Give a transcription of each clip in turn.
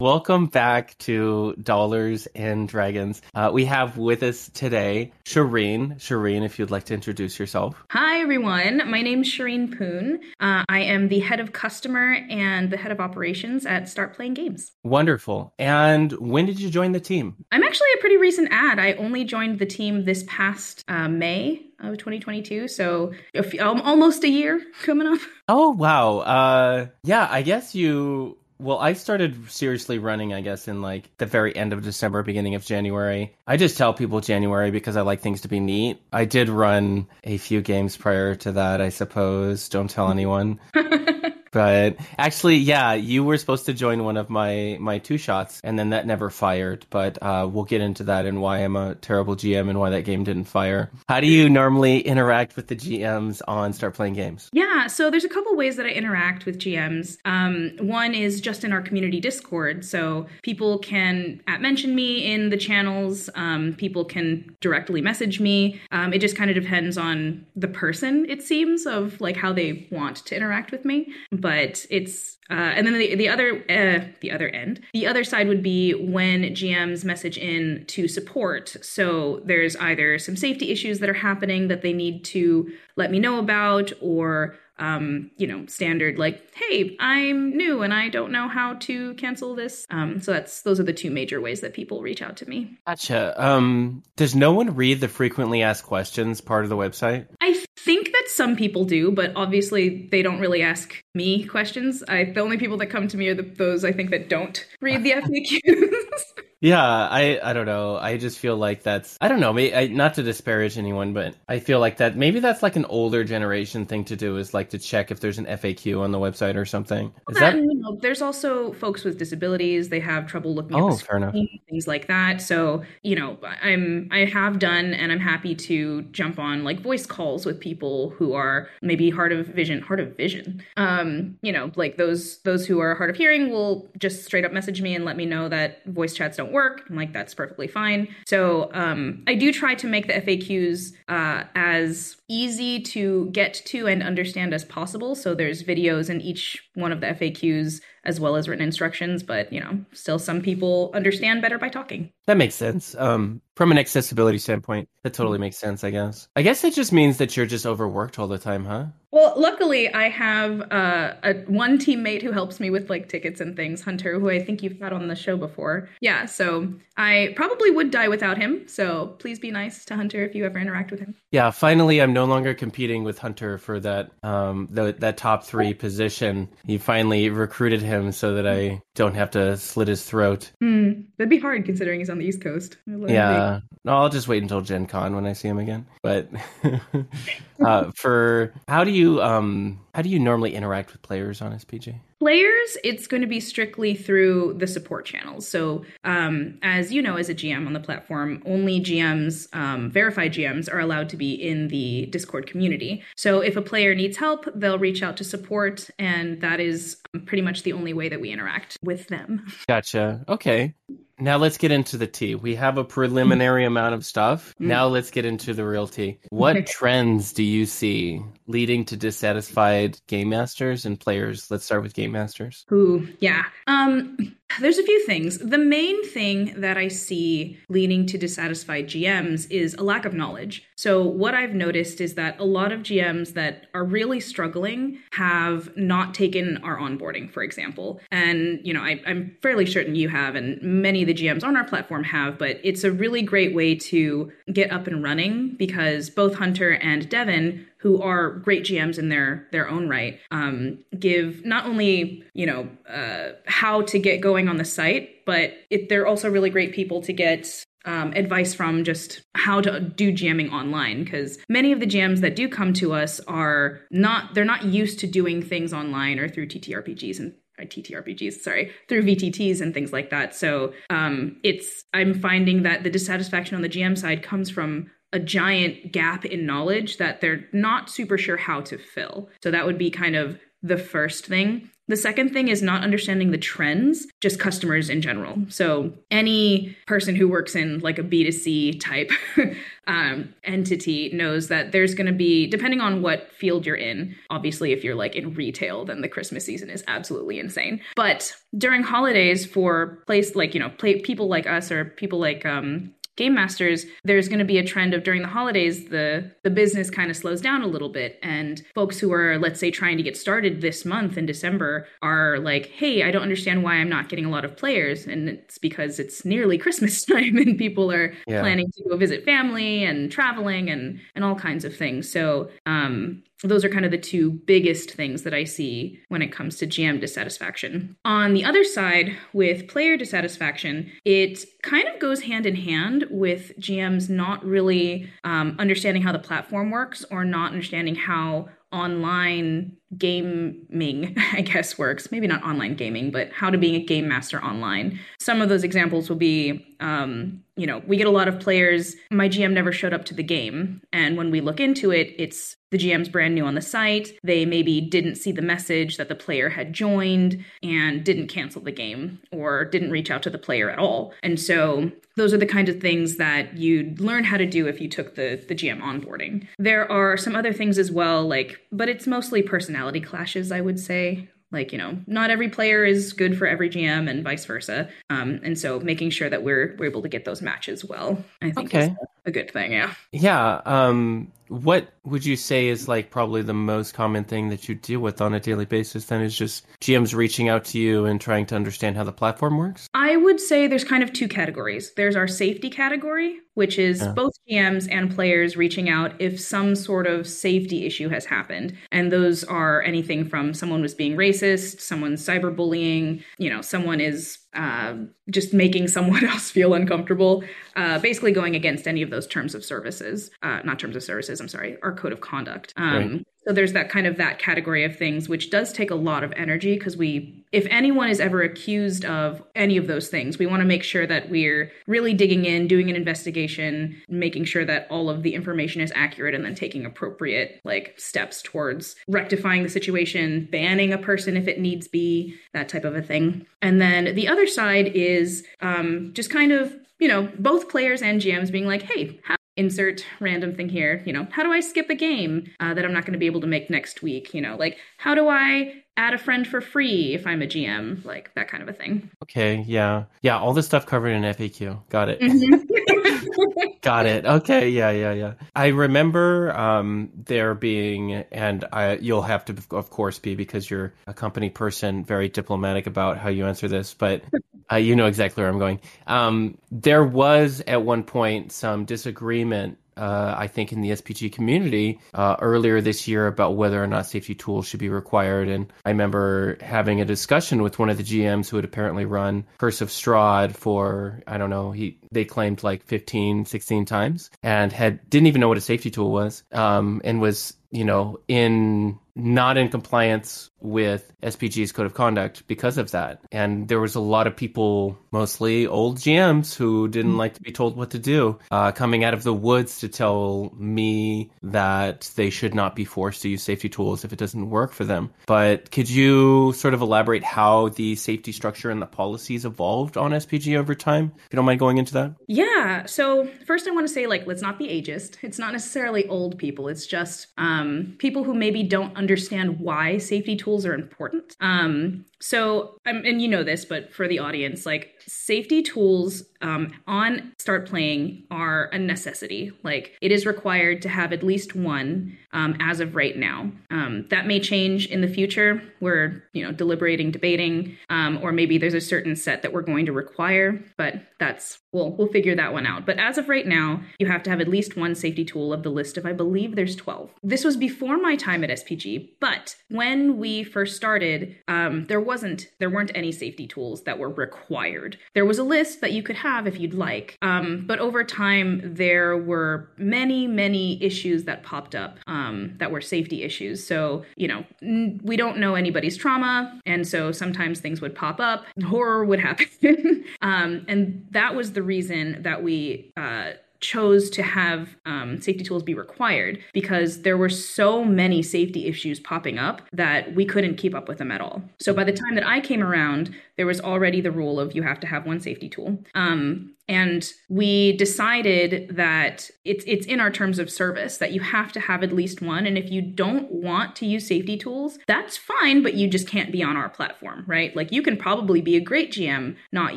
Welcome back to Dollars and Dragons. Uh, we have with us today Siyarin. Siyarin, if you'd like to introduce yourself. Hi, everyone. My name is Siyarin Phoon. Uh, I am the head of customer and the head of operations at Start Playing Games. Wonderful. And when did you join the team? I'm actually a pretty recent ad. I only joined the team this past uh, May of 2022, so few, almost a year coming up. Oh, wow. Uh, yeah, I guess you well, I started seriously running, I guess, in like the very end of December, beginning of January. I just tell people January because I like things to be neat. I did run a few games prior to that, I suppose. Don't tell anyone. But actually, yeah, you were supposed to join one of my my two shots, and then that never fired. But uh, we'll get into that and why I'm a terrible GM and why that game didn't fire. How do you normally interact with the GMs on Start Playing Games? Yeah, so there's a couple ways that I interact with GMs. Um, one is just in our community Discord, so people can at mention me in the channels. Um, people can directly message me. Um, it just kind of depends on the person, it seems, of like how they want to interact with me but it's uh, and then the the other uh, the other end the other side would be when GMs message in to support. So there's either some safety issues that are happening that they need to let me know about, or um, you know, standard like, hey, I'm new and I don't know how to cancel this. Um, so that's those are the two major ways that people reach out to me. Gotcha. Um, does no one read the frequently asked questions part of the website? I think that some people do, but obviously they don't really ask me questions. I the only people that come to me are the, those I think that don't read the FAQs. Yeah, I I don't know. I just feel like that's I don't know. Maybe, I, not to disparage anyone, but I feel like that maybe that's like an older generation thing to do is like to check if there's an FAQ on the website or something. Is that you know, there's also folks with disabilities. They have trouble looking oh, at fair enough. things like that. So you know, I'm I have done and I'm happy to jump on like voice calls with people who are maybe hard of vision, hard of vision. Um, you know, like those those who are hard of hearing will just straight up message me and let me know that voice chats don't work. I'm like, that's perfectly fine. So um, I do try to make the FAQs uh, as easy to get to and understand as possible. So there's videos in each one of the FAQs as well as written instructions, but you know, still some people understand better by talking. That makes sense. Um, from an accessibility standpoint, that totally makes sense, I guess. I guess it just means that you're just overworked all the time, huh? Well, luckily, I have uh, a one teammate who helps me with like tickets and things, Hunter, who I think you've had on the show before. Yeah, so I probably would die without him. So please be nice to Hunter if you ever interact with him. Yeah, finally, I'm no longer competing with Hunter for that um the, that top three position. He finally recruited him so that I don't have to slit his throat. Mm, that'd be hard considering he's on the East Coast. Yeah, no, I'll just wait until Gen Con when I see him again. But uh, for how do you um how do you normally interact with players on SPG? Players, it's going to be strictly through the support channels. So, um, as you know, as a GM on the platform, only GMs, um, verified GMs, are allowed to be in the Discord community. So, if a player needs help, they'll reach out to support, and that is pretty much the only way that we interact with them. Gotcha. Okay. Now let's get into the tea. We have a preliminary amount of stuff. Mm. Now let's get into the real tea. What trends do you see leading to dissatisfied game masters and players? Let's start with game masters. Ooh, yeah. Um there's a few things. The main thing that I see leading to dissatisfied GMs is a lack of knowledge. So, what I've noticed is that a lot of GMs that are really struggling have not taken our onboarding, for example. And, you know, I, am fairly certain you have, and many of the GMs on our platform have, but it's a really great way to get up and running because both Hunter and Devin who are great GMs in their their own right, um, give not only you know uh, how to get going on the site, but it, they're also really great people to get um, advice from just how to do GMing online because many of the GMs that do come to us are not they're not used to doing things online or through TTRPGs and uh, TTRPGs, sorry, through VTTs and things like that. So um, it's I'm finding that the dissatisfaction on the GM side comes from a giant gap in knowledge that they're not super sure how to fill. So that would be kind of the first thing. The second thing is not understanding the trends, just customers in general. So, any person who works in like a B2C type um, entity knows that there's going to be, depending on what field you're in, obviously, if you're like in retail, then the Christmas season is absolutely insane. But during holidays, for place like, you know, play, people like us or people like um, game masters there's going to be a trend of during the holidays the the business kind of slows down a little bit and folks who are let's say trying to get started this month in december are like hey i don't understand why i'm not getting a lot of players and it's because it's nearly christmas time and people are yeah. planning to go visit family and traveling and and all kinds of things so um those are kind of the two biggest things that I see when it comes to GM dissatisfaction. On the other side, with player dissatisfaction, it kind of goes hand in hand with GMs not really um, understanding how the platform works or not understanding how online gaming, I guess, works. Maybe not online gaming, but how to be a game master online. Some of those examples will be, um, you know, we get a lot of players. My GM never showed up to the game. And when we look into it, it's the GM's brand new on the site. They maybe didn't see the message that the player had joined and didn't cancel the game or didn't reach out to the player at all. And so those are the kinds of things that you'd learn how to do if you took the, the GM onboarding. There are some other things as well, like, but it's mostly personality clashes, I would say. Like you know not every player is good for every gm and vice versa. Um, and so making sure that we're we're able to get those matches well i think okay. is a good thing yeah. Yeah um what would you say is like probably the most common thing that you deal with on a daily basis then is just GMs reaching out to you and trying to understand how the platform works? I would say there's kind of two categories. There's our safety category, which is yeah. both GMs and players reaching out if some sort of safety issue has happened. And those are anything from someone was being racist, someone's cyberbullying, you know, someone is uh, just making someone else feel uncomfortable, uh, basically going against any of those terms of services, uh, not terms of services, I'm sorry, our code of conduct. Um, right. So there's that kind of that category of things, which does take a lot of energy because we, if anyone is ever accused of any of those things, we want to make sure that we're really digging in, doing an investigation, making sure that all of the information is accurate, and then taking appropriate like steps towards rectifying the situation, banning a person if it needs be, that type of a thing. And then the other side is um, just kind of you know both players and GMs being like, hey, how insert random thing here you know how do i skip a game uh, that i'm not going to be able to make next week you know? Like how do i add a friend for free if i'm a gm like that kind of a thing. Okay yeah. Yeah all this stuff covered in faq got it. Mm-hmm. got it. Okay. Yeah yeah yeah. I remember um, there being and I, you'll have to of course be because you're a company person very diplomatic about how you answer this but uh, you know exactly where I'm going. Um, there was at one point some disagreement, uh, I think, in the SPG community uh, earlier this year about whether or not safety tools should be required. And I remember having a discussion with one of the GMs who had apparently run Curse of Strahd for, I don't know, he they claimed like 15, 16 times and had didn't even know what a safety tool was um, and was, you know, in not in compliance with SPG's code of conduct because of that. And there was a lot of people, mostly old GMs, who didn't like to be told what to do, uh, coming out of the woods to tell me that they should not be forced to use safety tools if it doesn't work for them. But could you sort of elaborate how the safety structure and the policies evolved on SPG over time? If you don't mind going into that. Yeah. So first, I want to say, like, let's not be ageist. It's not necessarily old people. It's just um, people who maybe don't understand why safety tools are important. Um, so, um, and you know this, but for the audience, like safety tools um, on Start Playing are a necessity. Like it is required to have at least one um, as of right now. Um, that may change in the future. We're you know deliberating, debating, um, or maybe there's a certain set that we're going to require. But that's we'll we'll figure that one out. But as of right now, you have to have at least one safety tool of the list of I believe there's 12. This was before my time at SPG, but when we first started, um, there wasn't there weren't any safety tools that were required. There was a list that you could have if you'd like, um, but over time there were many many issues that popped up um, that were safety issues. So you know n- we don't know anybody's trauma, and so sometimes things would pop up, horror would happen, um, and that was the reason that we. Uh, chose to have um, safety tools be required because there were so many safety issues popping up that we couldn't keep up with them at all. So by the time that I came around, there was already the rule of you have to have one safety tool. Um, and we decided that it's it's in our terms of service that you have to have at least one. And if you don't want to use safety tools, that's fine, but you just can't be on our platform, right? Like you can probably be a great GM not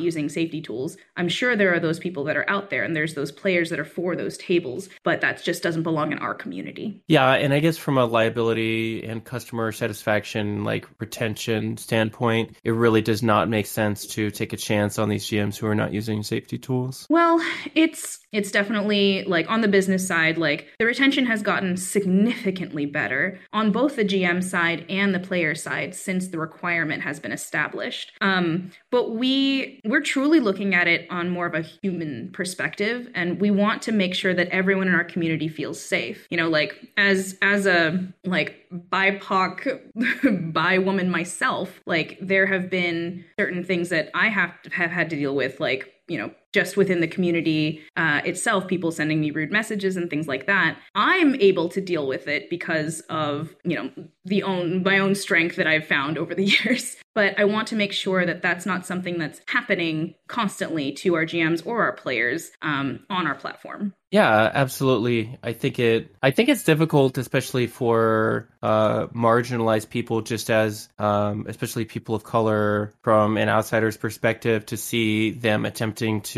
using safety tools. I'm sure there are those people that are out there and there's those players that are for those tables, but that just doesn't belong in our community. Yeah, and I guess from a liability and customer satisfaction, like retention standpoint, it really does not make sense to take a chance on these GMs who are not using safety tools? Well, it's it's definitely like on the business side like the retention has gotten significantly better on both the gm side and the player side since the requirement has been established um, but we we're truly looking at it on more of a human perspective and we want to make sure that everyone in our community feels safe you know like as as a like bipoc bi woman myself like there have been certain things that i have have had to deal with like you know just within the community uh, itself, people sending me rude messages and things like that. I'm able to deal with it because of you know the own my own strength that I've found over the years. But I want to make sure that that's not something that's happening constantly to our GMs or our players um, on our platform. Yeah, absolutely. I think it. I think it's difficult, especially for uh, marginalized people, just as um, especially people of color, from an outsider's perspective, to see them attempting to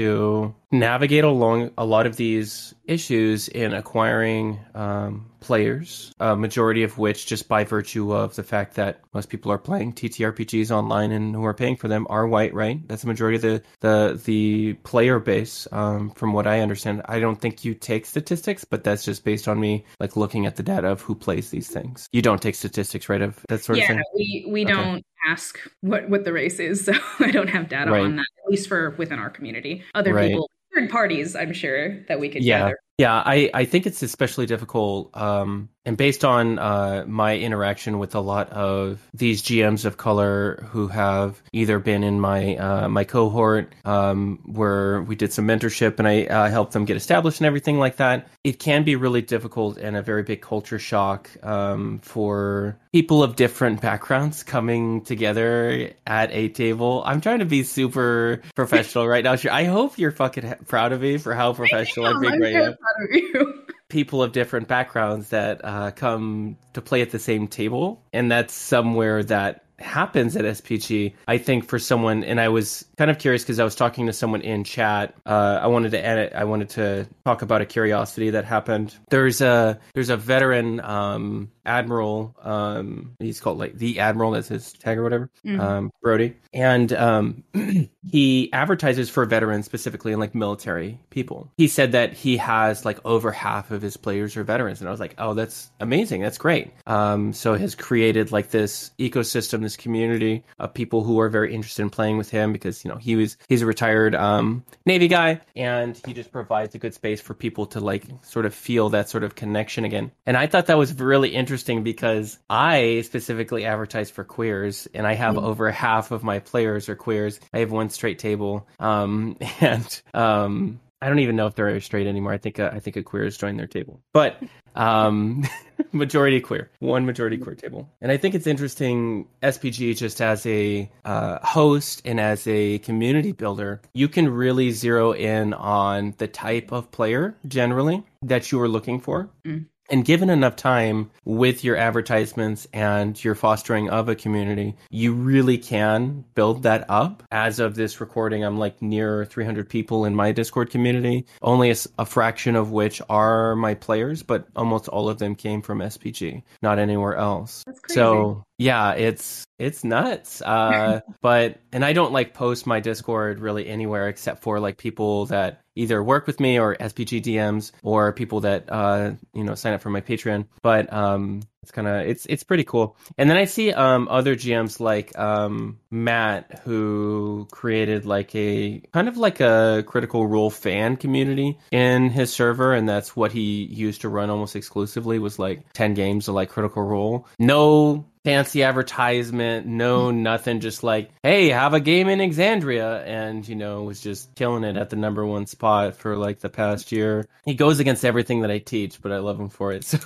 navigate along a lot of these issues in acquiring um, players, a majority of which, just by virtue of the fact that most people are playing TTRPGs online and who are paying for them, are white. Right? That's the majority of the the the player base. Um, from what I understand, I don't think you take statistics, but that's just based on me like looking at the data of who plays these things. You don't take statistics, right? Of that sort yeah, of thing. Yeah, we we okay. don't ask what what the race is, so I don't have data right. on that. At least for within our community, other right. people third parties, I'm sure that we could yeah. gather. Yeah, I, I think it's especially difficult um, and based on uh, my interaction with a lot of these GMs of color who have either been in my uh, my cohort um, where we did some mentorship and I uh, helped them get established and everything like that, it can be really difficult and a very big culture shock um, for people of different backgrounds coming together at a table. I'm trying to be super professional right now. I hope you're fucking proud of me for how professional I'm being right now. You. People of different backgrounds that uh, come to play at the same table, and that's somewhere that happens at SPG. I think for someone, and I was kind of curious because I was talking to someone in chat. Uh, I wanted to edit. I wanted to talk about a curiosity that happened. There's a there's a veteran um, admiral. Um, he's called like the admiral. That's his tag or whatever. Mm-hmm. Um, Brody, and um, he advertises for veterans specifically and like military people. He said that he has like over half of his players are veterans, and I was like, oh, that's amazing. That's great. Um, so has created like this ecosystem this community of people who are very interested in playing with him because you know he was he's a retired um, Navy guy and he just provides a good space for people to like sort of feel that sort of connection again. And I thought that was really interesting because I specifically advertise for queers and I have mm-hmm. over half of my players are queers. I have one straight table um, and um, I don't even know if they're straight anymore. I think uh, I think a queer has joined their table, but um, majority queer, one majority queer table. And I think it's interesting. SPG just as a uh, host and as a community builder, you can really zero in on the type of player generally that you are looking for. Mm. And given enough time with your advertisements and your fostering of a community, you really can build that up. As of this recording, I'm like near 300 people in my Discord community, only a, a fraction of which are my players, but almost all of them came from SPG, not anywhere else. So yeah, it's it's nuts. Uh, but and I don't like post my Discord really anywhere except for like people that either work with me or SPG DMs or people that uh, you know sign up for my Patreon. But um, it's kind of it's it's pretty cool. And then I see um other GMs like um Matt who created like a kind of like a Critical Role fan community in his server, and that's what he used to run almost exclusively was like ten games of like Critical Role. No fancy advertisement, no nothing, just like, hey, have a game in Exandria, and you know, was just killing it at the number one spot for like the past year. He goes against everything that I teach, but I love him for it. So,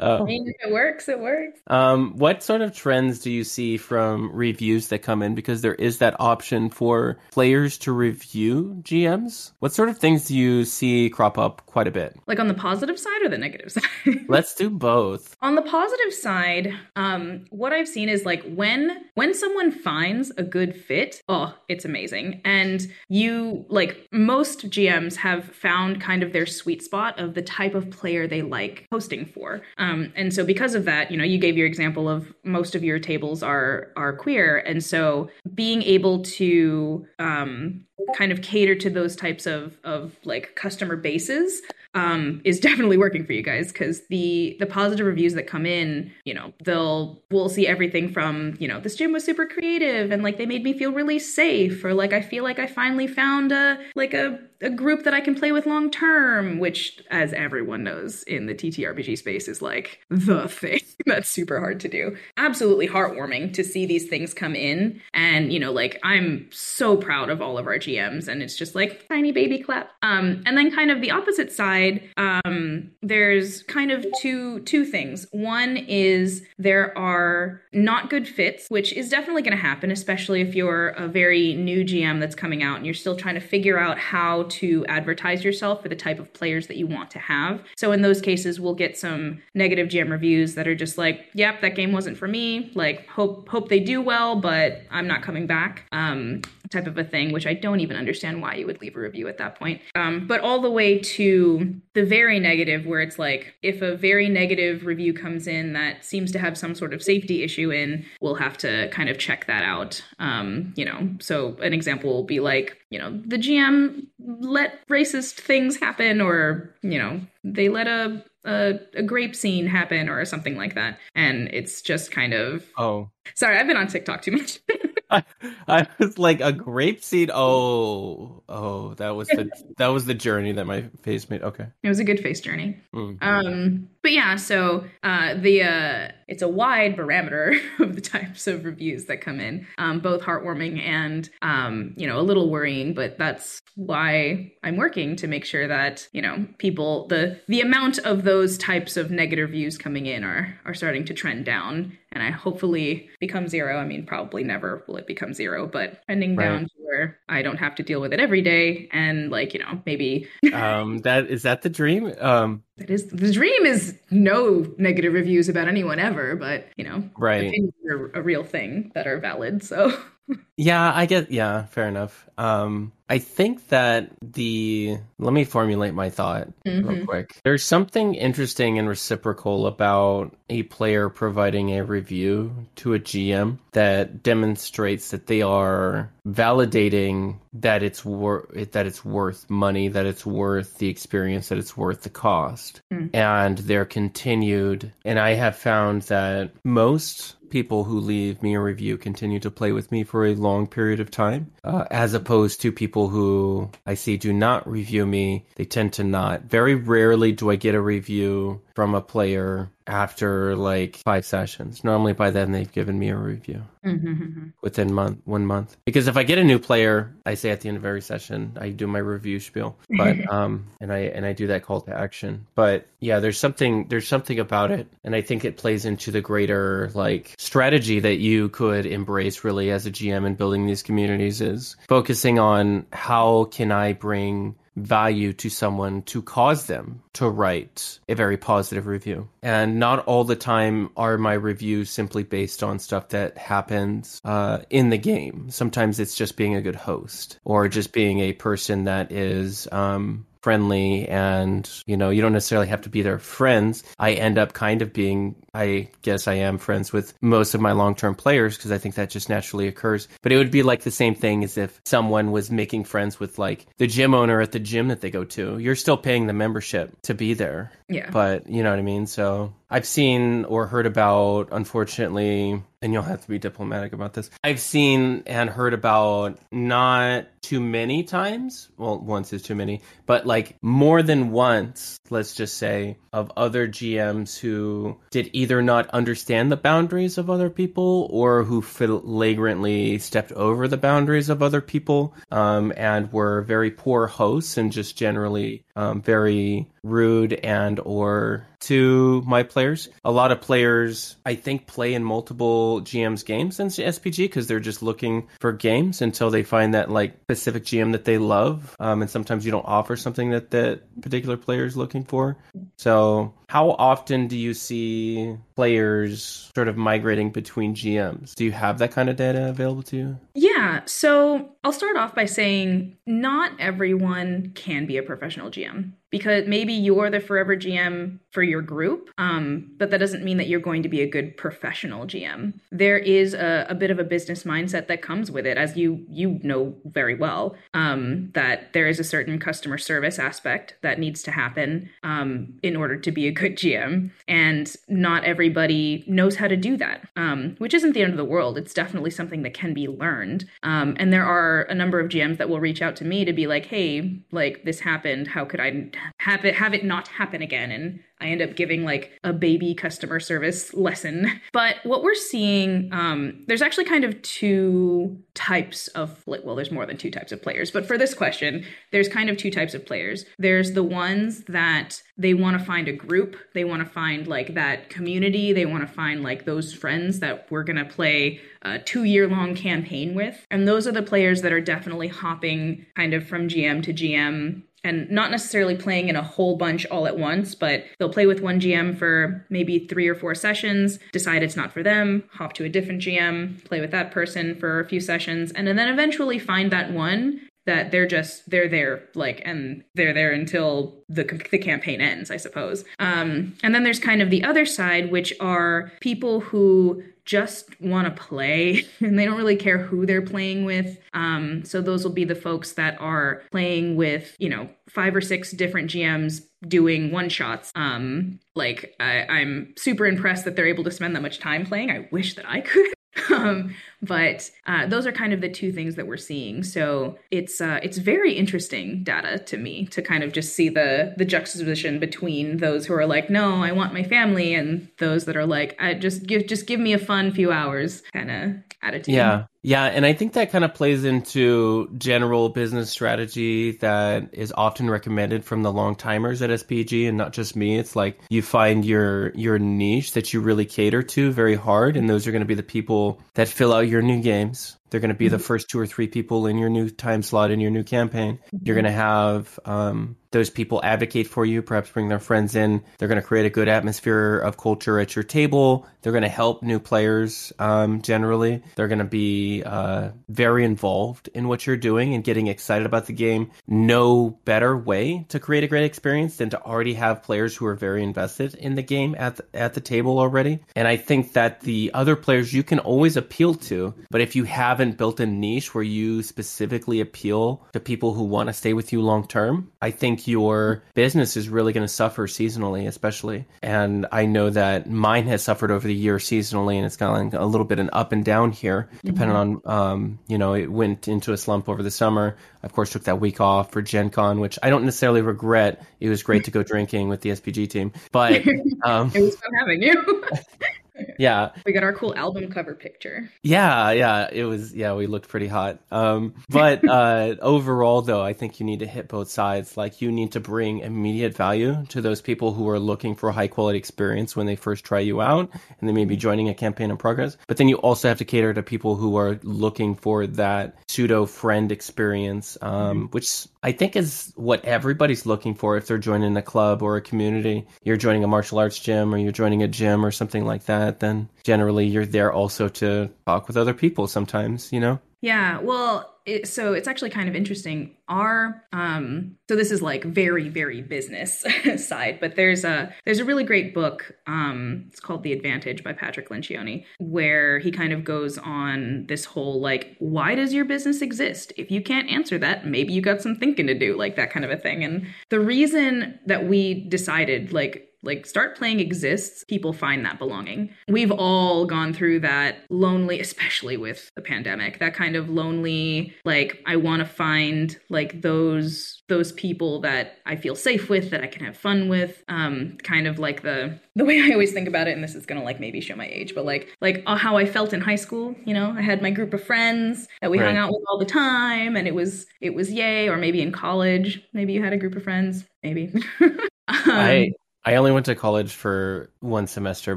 uh, it works. It works. Um, what sort of trends do you see from reviews that come in? Because there is that option for players to review GMs. What sort of things do you see crop up quite a bit? Like on the positive side or the negative side? Let's do both. On the positive side, um, what I've seen is like when when someone finds a good fit, oh, it's amazing. And you like most GMs have found kind of their sweet spot of the type of player they like hosting for. Um, and so because of that, you know, you gave your example of most of your tables are are queer, and so being able to um, kind of cater to those types of of like customer bases um, is definitely working for you guys. Because the the positive reviews that come in, you know, they'll we'll see everything from you know this GM was super creative and like they made me feel really safe or like I feel like I finally found a like a a group that I can play with long term, which, as everyone knows in the TTRPG space, is like the thing that's super hard to do. Absolutely heartwarming to see these things come in. And, you know, like I'm so proud of all of our GMs, and it's just like tiny baby clap. Um, and then kind of the opposite side, um, there's kind of two two things. One is there are not good fits, which is definitely going to happen, especially if you're a very new GM that's coming out and you're still trying to figure out how to advertise yourself for the type of players that you want to have. So in those cases, we'll get some negative GM reviews that are just like, "Yep, that game wasn't for me. Like, hope hope they do well, but I'm not coming back." Um, type of a thing, which I don't even understand why you would leave a review at that point. Um, but all the way to the very negative, where it's like, if a very negative review comes in that seems to have some sort of safety issue in, we'll have to kind of check that out. Um, you know, so an example will be like, you know, the GM let racist things happen, or, you know, they let a a, a, grape scene happen or something like that. And it's just kind of. Oh. Sorry, I've been on TikTok too much. I, I, was like a grape seed. Oh, oh, that was the that was the journey that my face made. Okay, it was a good face journey. Mm. Um, but yeah, so uh, the uh, it's a wide parameter of the types of reviews that come in, um, both heartwarming and um, you know a little worrying. But that's why I'm working to make sure that you know people the the amount of those types of negative reviews coming in are are starting to trend down and I hopefully become zero. I mean, probably never will it become zero, but trending right. down to where I don't have to deal with it every day, and like you know, maybe. um, that is that the dream. Um, that is the dream is no negative reviews about anyone ever, but you know, right, opinions are a real thing that are valid. So. yeah, I get. Yeah, fair enough. Um, I think that the let me formulate my thought mm-hmm. real quick. There's something interesting and reciprocal about a player providing a review to a GM that demonstrates that they are validating that it's worth that it's worth money, that it's worth the experience, that it's worth the cost. Mm. And they're continued and I have found that most people who leave me a review continue to play with me for a long period of time, uh, as opposed to people who I see do not review me. They tend to not. Very rarely do I get a review from a player after like five sessions. Normally by then they've given me a review mm-hmm. within month one month. Because if I get a new player, I say at the end of every session I do my review spiel. But um and I and I do that call to action. But yeah, there's something there's something about it and I think it plays into the greater like strategy that you could embrace really as a GM in building these communities is focusing on how can I bring value to someone to cause them to write a very positive review. And not all the time are my reviews simply based on stuff that happens uh, in the game. Sometimes it's just being a good host or just being a person that is um, friendly and, you know, you don't necessarily have to be their friends. I end up kind of being, I guess I am friends with most of my long term players because I think that just naturally occurs. But it would be like the same thing as if someone was making friends with like the gym owner at the gym that they go to. You're still paying the membership to be there. Yeah. But you know what I mean? So I've seen or heard about, unfortunately, and you'll have to be diplomatic about this. I've seen and heard about not too many times. Well, once is too many, but like more than once, let's just say, of other GMs who did either not understand the boundaries of other people or who flagrantly stepped over the boundaries of other people um, and were very poor hosts and just generally um, very rude and or to my players. A lot of players, I think, play in multiple GM's games in SPG because they're just looking for games until they find that like specific GM that they love. Um, and sometimes you don't offer something that that particular player is looking for. So, how often do you see players sort of migrating between GMs? Do you have that kind of data available to you? Yeah. So I'll start off by saying not everyone can be a professional GM because maybe you're the forever GM for your group, um, but that doesn't mean that you're going to be a good professional GM. There is a, a bit of a business mindset that comes with it, as you you know very well. Um, that there is a certain customer service aspect that needs to happen um, in order to be a good GM, and not everybody knows how to do that. Um, which isn't the end of the world. It's definitely something that can be learned. Um, and there are a number of GMs that will reach out to me to be like, "Hey, like this happened. How could I have it have it not happen again and I end up giving like a baby customer service lesson. But what we're seeing, um, there's actually kind of two types of, well, there's more than two types of players. But for this question, there's kind of two types of players. There's the ones that they want to find a group, they want to find like that community, they want to find like those friends that we're going to play a two year long campaign with. And those are the players that are definitely hopping kind of from GM to GM and not necessarily playing in a whole bunch all at once, but they'll play with one GM for maybe three or four sessions, decide it's not for them, hop to a different GM, play with that person for a few sessions, and then eventually find that one that they're just they're there like and they're there until the the campaign ends i suppose um, and then there's kind of the other side which are people who just want to play and they don't really care who they're playing with. Um, so those will be the folks that are playing with, you know, five or six different GMs doing one shots. Um, like I, I'm super impressed that they're able to spend that much time playing. I wish that I could. um, but uh, those are kind of the two things that we're seeing. So it's uh, it's very interesting data to me to kind of just see the the juxtaposition between those who are like, no, I want my family, and those that are like, I just give just give me a fun few hours kind of attitude. Yeah. Yeah, and I think that kind of plays into general business strategy that is often recommended from the long timers at SPG and not just me. It's like you find your your niche that you really cater to very hard and those are going to be the people that fill out your new games. They're going to be the mm-hmm. first two or three people in your new time slot in your new campaign. You're going to have um, those people advocate for you, perhaps bring their friends in. They're going to create a good atmosphere of culture at your table. They're going to help new players um, generally. They're going to be uh, very involved in what you're doing and getting excited about the game. No better way to create a great experience than to already have players who are very invested in the game at the, at the table already. And I think that the other players you can always appeal to, but if you haven't built a niche where you specifically appeal to people who want to stay with you long term, I think your business is really going to suffer seasonally, especially. And I know that mine has suffered over the year seasonally, and it's gone a little bit an up and down here, depending mm-hmm. on, um, you know, it went into a slump over the summer. of course, took that week off for Gen Con, which I don't necessarily regret. It was great to go drinking with the SPG team, but um, it was fun having you. yeah. We got our cool album cover picture. Yeah, yeah. It was yeah, we looked pretty hot. Um but uh overall though, I think you need to hit both sides. Like you need to bring immediate value to those people who are looking for a high quality experience when they first try you out and they may be joining a campaign in progress. But then you also have to cater to people who are looking for that pseudo friend experience, um, mm-hmm. which I think is what everybody's looking for if they're joining a club or a community. You're joining a martial arts gym or you're joining a gym or something like that, then generally you're there also to talk with other people sometimes, you know? Yeah. Well, it, so it's actually kind of interesting. Our um, so this is like very very business side, but there's a there's a really great book. Um, it's called The Advantage by Patrick Lencioni, where he kind of goes on this whole like, why does your business exist? If you can't answer that, maybe you got some thinking to do, like that kind of a thing. And the reason that we decided like like start playing exists people find that belonging. We've all gone through that lonely especially with the pandemic that kind of lonely like i want to find like those those people that i feel safe with that i can have fun with um kind of like the the way i always think about it and this is gonna like maybe show my age but like like uh, how i felt in high school you know? I had my group of friends that we right. hung out with all the time and it was it was yay or maybe in college maybe you had a group of friends maybe. Um, I I only went to college for one semester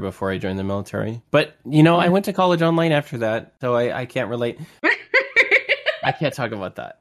before I joined the military. But, you know, I went to college online after that, so I, I can't relate. I can't talk about that.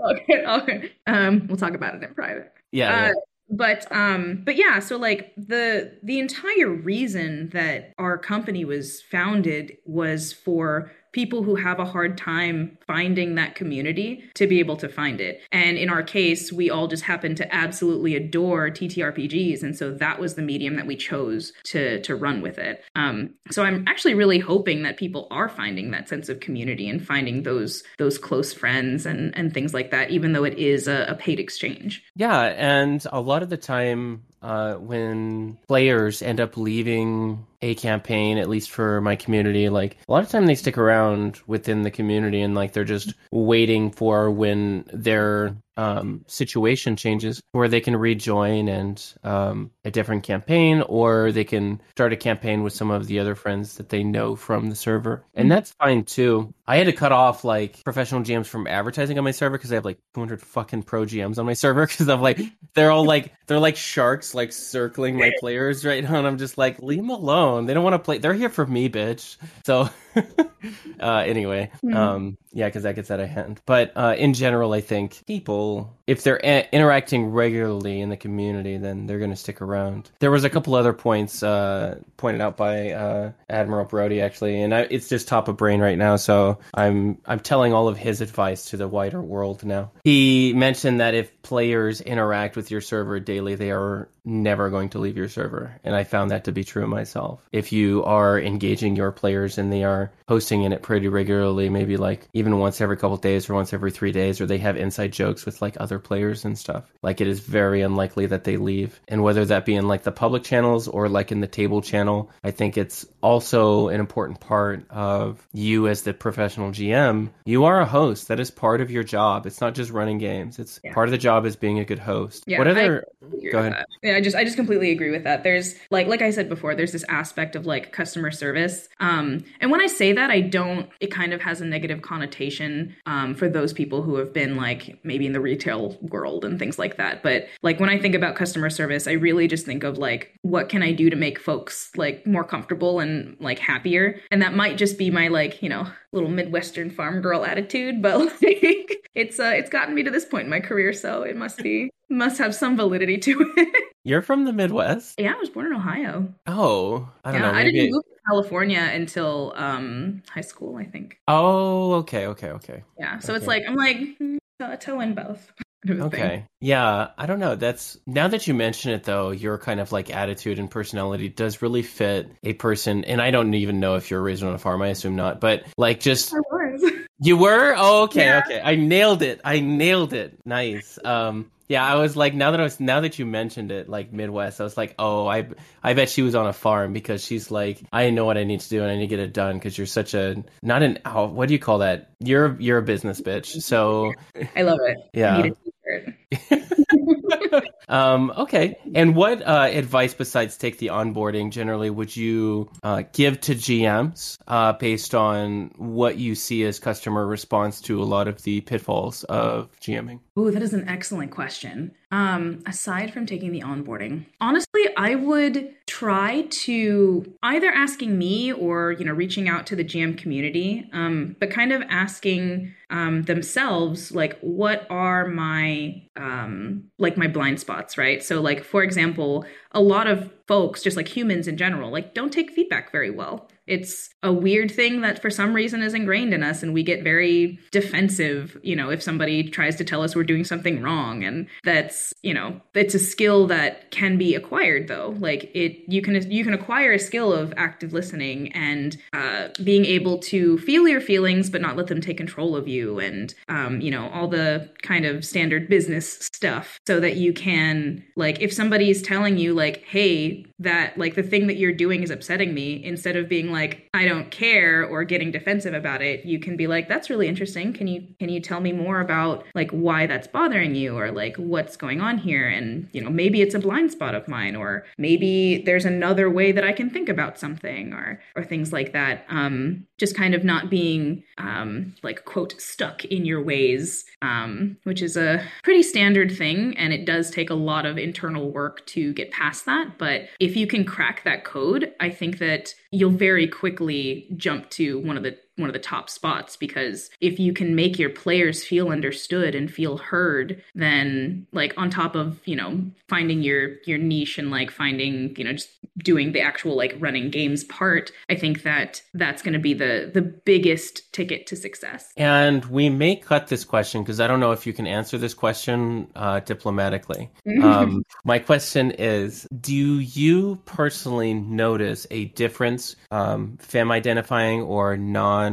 okay, okay. Um, we'll talk about it in private. Yeah. Uh, yeah. But um, but yeah, so like the the entire reason that our company was founded was for people who have a hard time finding that community to be able to find it. And in our case, we all just happen to absolutely adore TTRPGs, and so that was the medium that we chose to to run with it. Um, so I'm actually really hoping that people are finding that sense of community and finding those those close friends and and things like that, even though it is a, a paid exchange. Yeah, and a lot of the time uh, when players end up leaving a campaign, at least for my community, like a lot of time they stick around within the community and like they're just waiting for when their um, situation changes where they can rejoin and um, a different campaign or they can start a campaign with some of the other friends that they know from the server. And that's fine too. I had to cut off like professional gms from advertising on my server because i have like 200 fucking pro gms on my server because i'm like they're all like they're like sharks like circling my players right now. And i'm just like leave them alone. They don't want to play. They're here for me bitch. So uh, anyway, mm. um, yeah, because that gets out of hand. But uh, in general, I think people, if they're a- interacting regularly in the community, then they're going to stick around. There was a couple other points uh, pointed out by uh, Admiral Brody actually, and I, it's just top of brain right now. So I'm I'm telling all of his advice to the wider world now. He mentioned that if players interact with your server daily, they are never going to leave your server, and I found that to be true myself. If you are engaging your players and they are posting in it pretty regularly, maybe like even once every couple days or once every three days, or they have inside jokes with like other players and stuff. Like it is very unlikely that they leave. And whether that be in like the public channels or like in the table channel, I think it's also an important part of you as the professional GM. You are a host. That is part of your job. It's not just running games. It's yeah. part of the job is being a good host. Yeah, what other go ahead. Yeah, I just I just completely agree with that. There's like like I said before, there's this aspect of like customer service. Um and when I say that, I don't, it kind of has a negative connotation um, for those people who have been like maybe in the retail world and things like that. But like when I think about customer service, I really just think of like, what can I do to make folks like more comfortable and like happier? And that might just be my like, you know, little Midwestern farm girl attitude, but like it's uh it's gotten me to this point in my career, so it must be must have some validity to it. You're from the Midwest? Yeah, I was born in Ohio. Oh, I don't yeah, know. I didn't move to California until um high school, I think. Oh, okay, okay, okay. Yeah, so okay. it's like I'm like mm, toe in both. okay. Thing. Yeah, I don't know. That's now that you mention it though, your kind of like attitude and personality does really fit a person and I don't even know if you're raised on a farm, I assume not, but like just I was. You were? Oh, okay, yeah. okay. I nailed it. I nailed it. Nice. Um yeah, I was like, now that I was, now that you mentioned it, like Midwest, I was like, oh, I, I bet she was on a farm because she's like, I know what I need to do and I need to get it done because you're such a, not an, oh, what do you call that? You're, you're a business bitch. So I love it. Yeah. um, okay. And what uh, advice besides take the onboarding generally would you uh, give to GMs uh, based on what you see as customer response to a lot of the pitfalls of GMing? Oh, that is an excellent question. Um, aside from taking the onboarding, honestly, I would try to either asking me or you know reaching out to the GM community, um, but kind of asking um, themselves like, what are my um, like my blind spots, right? So, like for example, a lot of folks, just like humans in general, like don't take feedback very well. It's a weird thing that for some reason is ingrained in us and we get very defensive, you know, if somebody tries to tell us we're doing something wrong and that's, you know, it's a skill that can be acquired though. Like it you can you can acquire a skill of active listening and uh, being able to feel your feelings but not let them take control of you and um, you know, all the kind of standard business stuff so that you can like if somebody's telling you like, "Hey, that like the thing that you're doing is upsetting me," instead of being like I don't care or getting defensive about it, you can be like that's really interesting. Can you can you tell me more about like why that's bothering you or like what's going on here and you know maybe it's a blind spot of mine or maybe there's another way that I can think about something or or things like that. Um just kind of not being um like quote stuck in your ways um which is a pretty standard thing and it does take a lot of internal work to get past that, but if you can crack that code, I think that you'll very quickly jump to one of the one of the top spots because if you can make your players feel understood and feel heard then like on top of you know finding your your niche and like finding you know just doing the actual like running games part i think that that's going to be the the biggest ticket to success. And we may cut this question because i don't know if you can answer this question uh, diplomatically. Um, my question is do you personally notice a difference um, fem identifying or non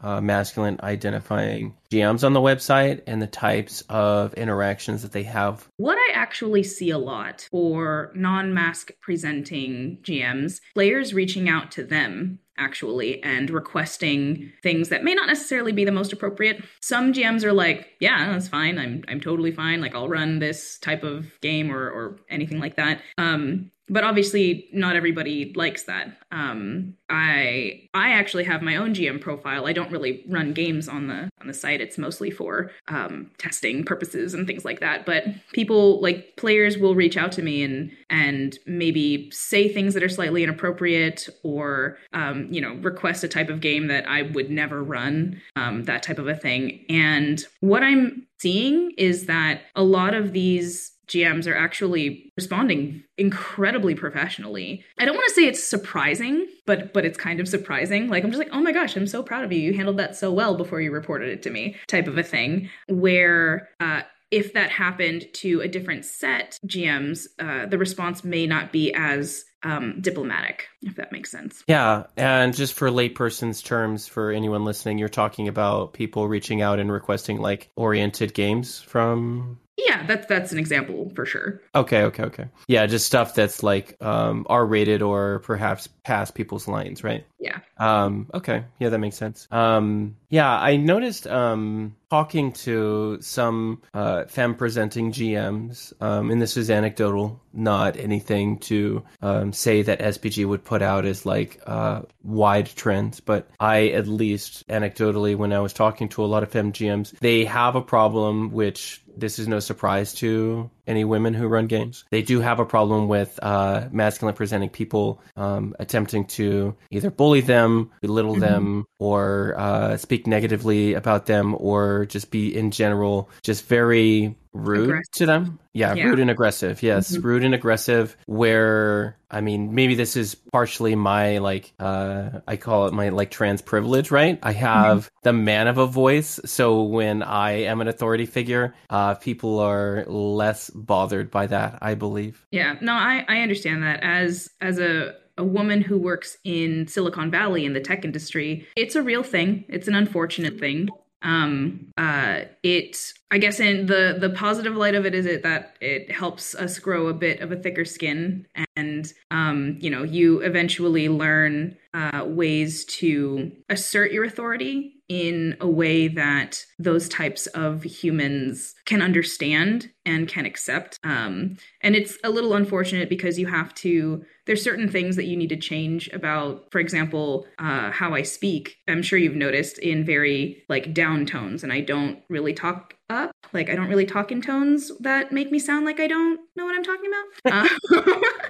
uh, masculine identifying GMs on the website and the types of interactions that they have. What I actually see a lot for non masc presenting GMs, players reaching out to them actually and requesting things that may not necessarily be the most appropriate. Some GMs are like, yeah, that's fine. I'm I'm totally fine. Like I'll run this type of game or or anything like that. Um but obviously not everybody likes that. Um, i i actually have my own gm profile. I don't really run games on the on the site. It's mostly for um, testing purposes and things like that. But people like players will reach out to me and and maybe say things that are slightly inappropriate or um, you know request a type of game that i would never run um, that type of a thing. And what i'm seeing is that a lot of these GMs are actually responding incredibly professionally. I don't want to say it's surprising, but but it's kind of surprising. Like I'm just like, "Oh my gosh, I'm so proud of you. You handled that so well before you reported it to me." type of a thing where uh if that happened to a different set GMs, uh, the response may not be as um, diplomatic, if that makes sense. Yeah, and just for layperson's terms, for anyone listening, you're talking about people reaching out and requesting like oriented games from yeah, that's that's an example for sure. Okay, okay, okay. Yeah, just stuff that's like um, R rated or perhaps past people's lines, right? Yeah. Um, okay, yeah, that makes sense. Um, yeah, I noticed um, talking to some uh, femme presenting GMs, um, and this is anecdotal, not anything to um, say that SPG would put out as like uh, wide trends, but I at least anecdotally, when I was talking to a lot of MGMs, they have a problem which this is no surprise to any women who run games. They do have a problem with uh, masculine presenting people um, attempting to either bully them, belittle mm-hmm. them, or uh, speak negatively about them, or just be in general just very rude aggressive. to them. Yeah, yeah, rude and aggressive. Yes, mm-hmm. rude and aggressive. Where I mean, maybe this is partially my like uh I call it my like trans privilege, right? I have mm-hmm. the man of a voice, so when I am an authority figure, uh people are less bothered by that, I believe. Yeah. No, I I understand that as as a a woman who works in Silicon Valley in the tech industry, it's a real thing. It's an unfortunate thing um uh it i guess in the the positive light of it is it that it helps us grow a bit of a thicker skin and um you know you eventually learn uh ways to assert your authority in a way that those types of humans can understand and can accept. Um and it's a little unfortunate because you have to there's certain things that you need to change about for example uh, how i speak. I'm sure you've noticed in very like down tones and i don't really talk up. Like I don't really talk in tones that make me sound like I don't know what I'm talking about.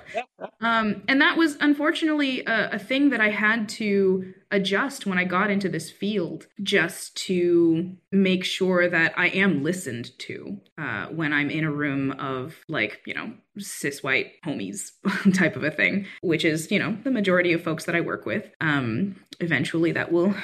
Uh, um, and that was unfortunately a, a thing that I had to adjust when I got into this field just to make sure that I am listened to uh, when I'm in a room of like, you know, cis white homies type of a thing, which is, you know, the majority of folks that I work with. Um, eventually that will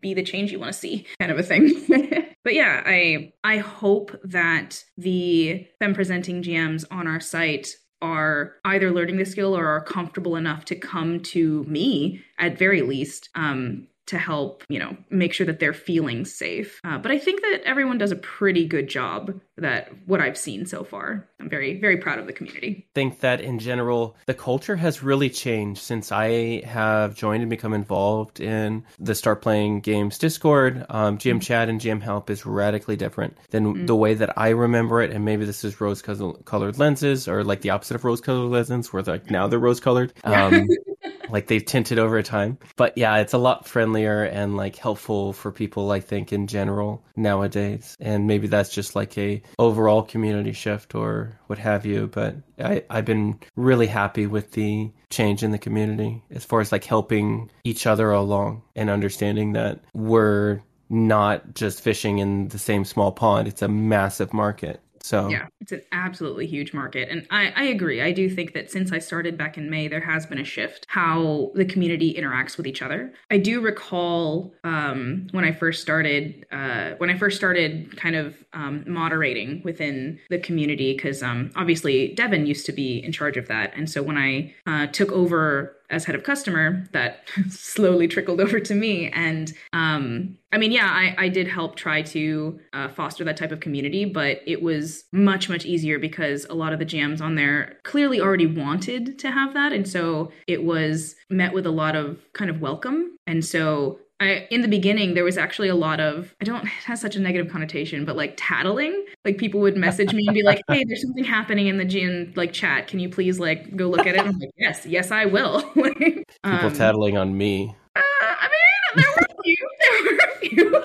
be the change you want to see kind of a thing. But yeah, I I hope that the femme presenting GMs on our site are either learning the skill or are comfortable enough to come to me at very least. Um, to help, you know, make sure that they're feeling safe. Uh, but I think that everyone does a pretty good job that what I've seen so far. I'm very, very proud of the community. I think that in general, the culture has really changed since I have joined and become involved in the Start Playing Games Discord. Um, GM mm-hmm. Chat and GM Help is radically different than mm-hmm. the way that I remember it. And maybe this is rose colored lenses or like the opposite of rose colored lenses, where like now they're rose colored. Um, like they've tinted over time. But yeah, it's a lot friendlier and like helpful for people, I think, in general nowadays. And maybe that's just like a overall community shift or what have you. But I, I've been really happy with the change in the community as far as like helping each other along and understanding that we're not just fishing in the same small pond. It's a massive market. So yeah, it's an absolutely huge market, and I, I agree. I do think that since I started back in May, there has been a shift how the community interacts with each other. I do recall um, when I first started, uh, when I first started kind of um, moderating within the community, because um, obviously Devin used to be in charge of that, and so when I uh, took over as head of customer that slowly trickled over to me. And um, i mean yeah i, I did help try to uh, foster that type of community but it was much much easier because a lot of the GMs on there clearly already wanted to have that. And so it was met with a lot of kind of welcome. And so I, in the beginning, there was actually a lot of, I don't, it has such a negative connotation, but like tattling. Like people would message me and be like, hey, there's something happening in the GM like chat. Can you please like go look at it? I'm like, yes, yes, I will. like, people um, tattling on me. Uh, I mean, there were a few. There were a few.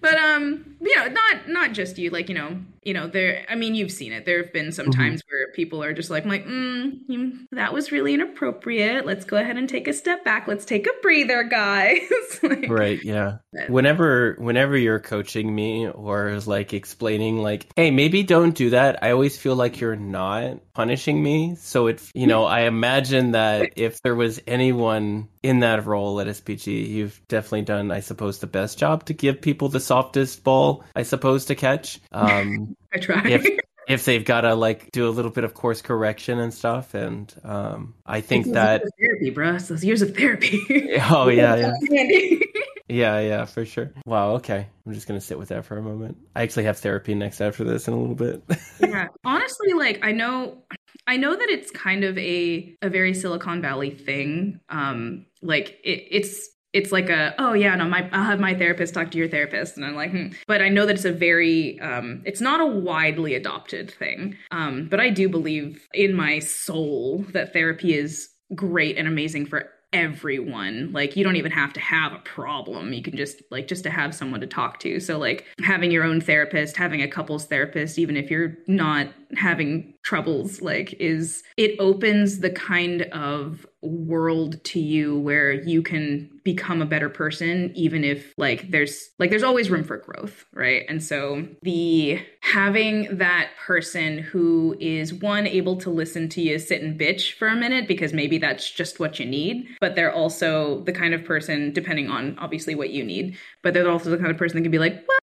But um, you know, not not just you. Like you know, you know, there. I mean, you've seen it. There have been some mm-hmm. times where people are just like, like, mm, that was really inappropriate. Let's go ahead and take a step back. Let's take a breather, guys. like, right? Yeah. Whenever, whenever you're coaching me or like explaining, like, hey, maybe don't do that. I always feel like you're not punishing me. So it, you know, I imagine that if there was anyone in that role at SPG, you've definitely done, I suppose, the best job to give people the softest ball, I suppose, to catch. Um, I try. If, if they've got to like do a little bit of course correction and stuff, and um, I think that therapy, bro. Those years of therapy. oh yeah, yeah. yeah, yeah, for sure. Wow. Okay, I'm just gonna sit with that for a moment. I actually have therapy next after this in a little bit. yeah, honestly, like I know, I know that it's kind of a a very Silicon Valley thing. Um, like it, it's it's like a oh yeah no my i'll have my therapist talk to your therapist and i'm like hmm. but i know that it's a very um it's not a widely adopted thing um but i do believe in my soul that therapy is great and amazing for everyone. Like you don't even have to have a problem. You can just like just to have someone to talk to. So like having your own therapist having a couples therapist even if you're not having troubles like is it opens the kind of world to you where you can become a better person even if like there's like there's always room for growth right? And so the having that person who is one able to listen to you sit and bitch for a minute because maybe that's just what you need but they're also the kind of person depending on obviously what you need but they're also the kind of person that can be like well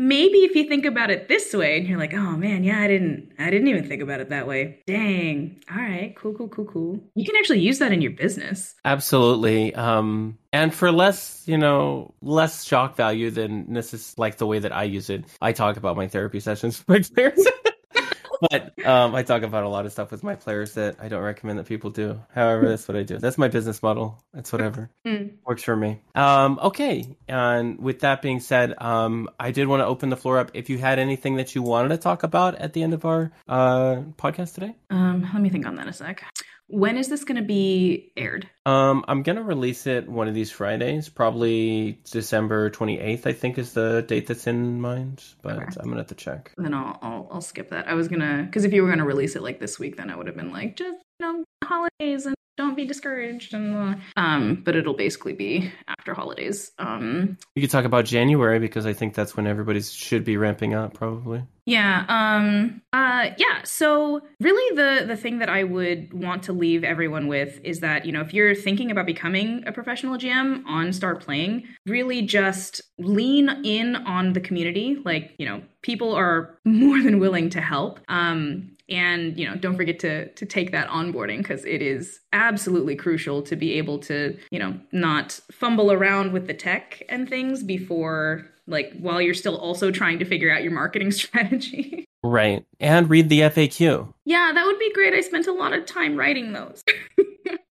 maybe if you think about it this way and you're like oh man yeah i didn't i didn't even think about it that way. Dang. All right. Cool cool cool cool. You can actually use that in your business. Absolutely. Um and for less you know less shock value than this is like the way that i use it i talk about my therapy sessions with my but um, I talk about a lot of stuff with my players that I don't recommend that people do. However, that's what I do. That's my business model. That's whatever mm. works for me. Um, okay, and with that being said, um, I did want to open the floor up. If you had anything that you wanted to talk about at the end of our uh, podcast today, um, let me think on that a sec. When is this going to be aired? Um, I'm gonna release it one of these Fridays, probably December 28th. I think is the date that's in mind, but Okay. I'm gonna have to check. Then I'll, I'll I'll skip that. I was gonna because if you were gonna release it like this week, then I would have been like, just you know, holidays and don't be discouraged and uh, um. But it'll basically be after holidays. Um. you could talk about January because I think that's when everybody should be ramping up, probably. Yeah. Um. Uh. Yeah. So really, the the thing that I would want to leave everyone with is that you know if you're thinking about becoming a professional GM on Start Playing, really just lean in on the community. Like you know, people are more than willing to help. Um. And you know, don't forget to to take that onboarding because it is absolutely crucial to be able to you know not fumble around with the tech and things before like while you're still also trying to figure out your marketing strategy. Right, and read the FAQ. yeah, that would be great. I spent a lot of time writing those.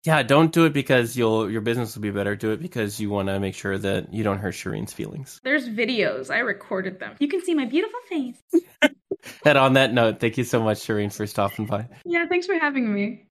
Yeah, don't do it because you'll your business will be better. Do it because you want to make sure that you don't hurt Siyarin's feelings. There's videos. I recorded them. You can see my beautiful face. And on that note, thank you so much, Siyarin, for stopping by. Yeah, thanks for having me.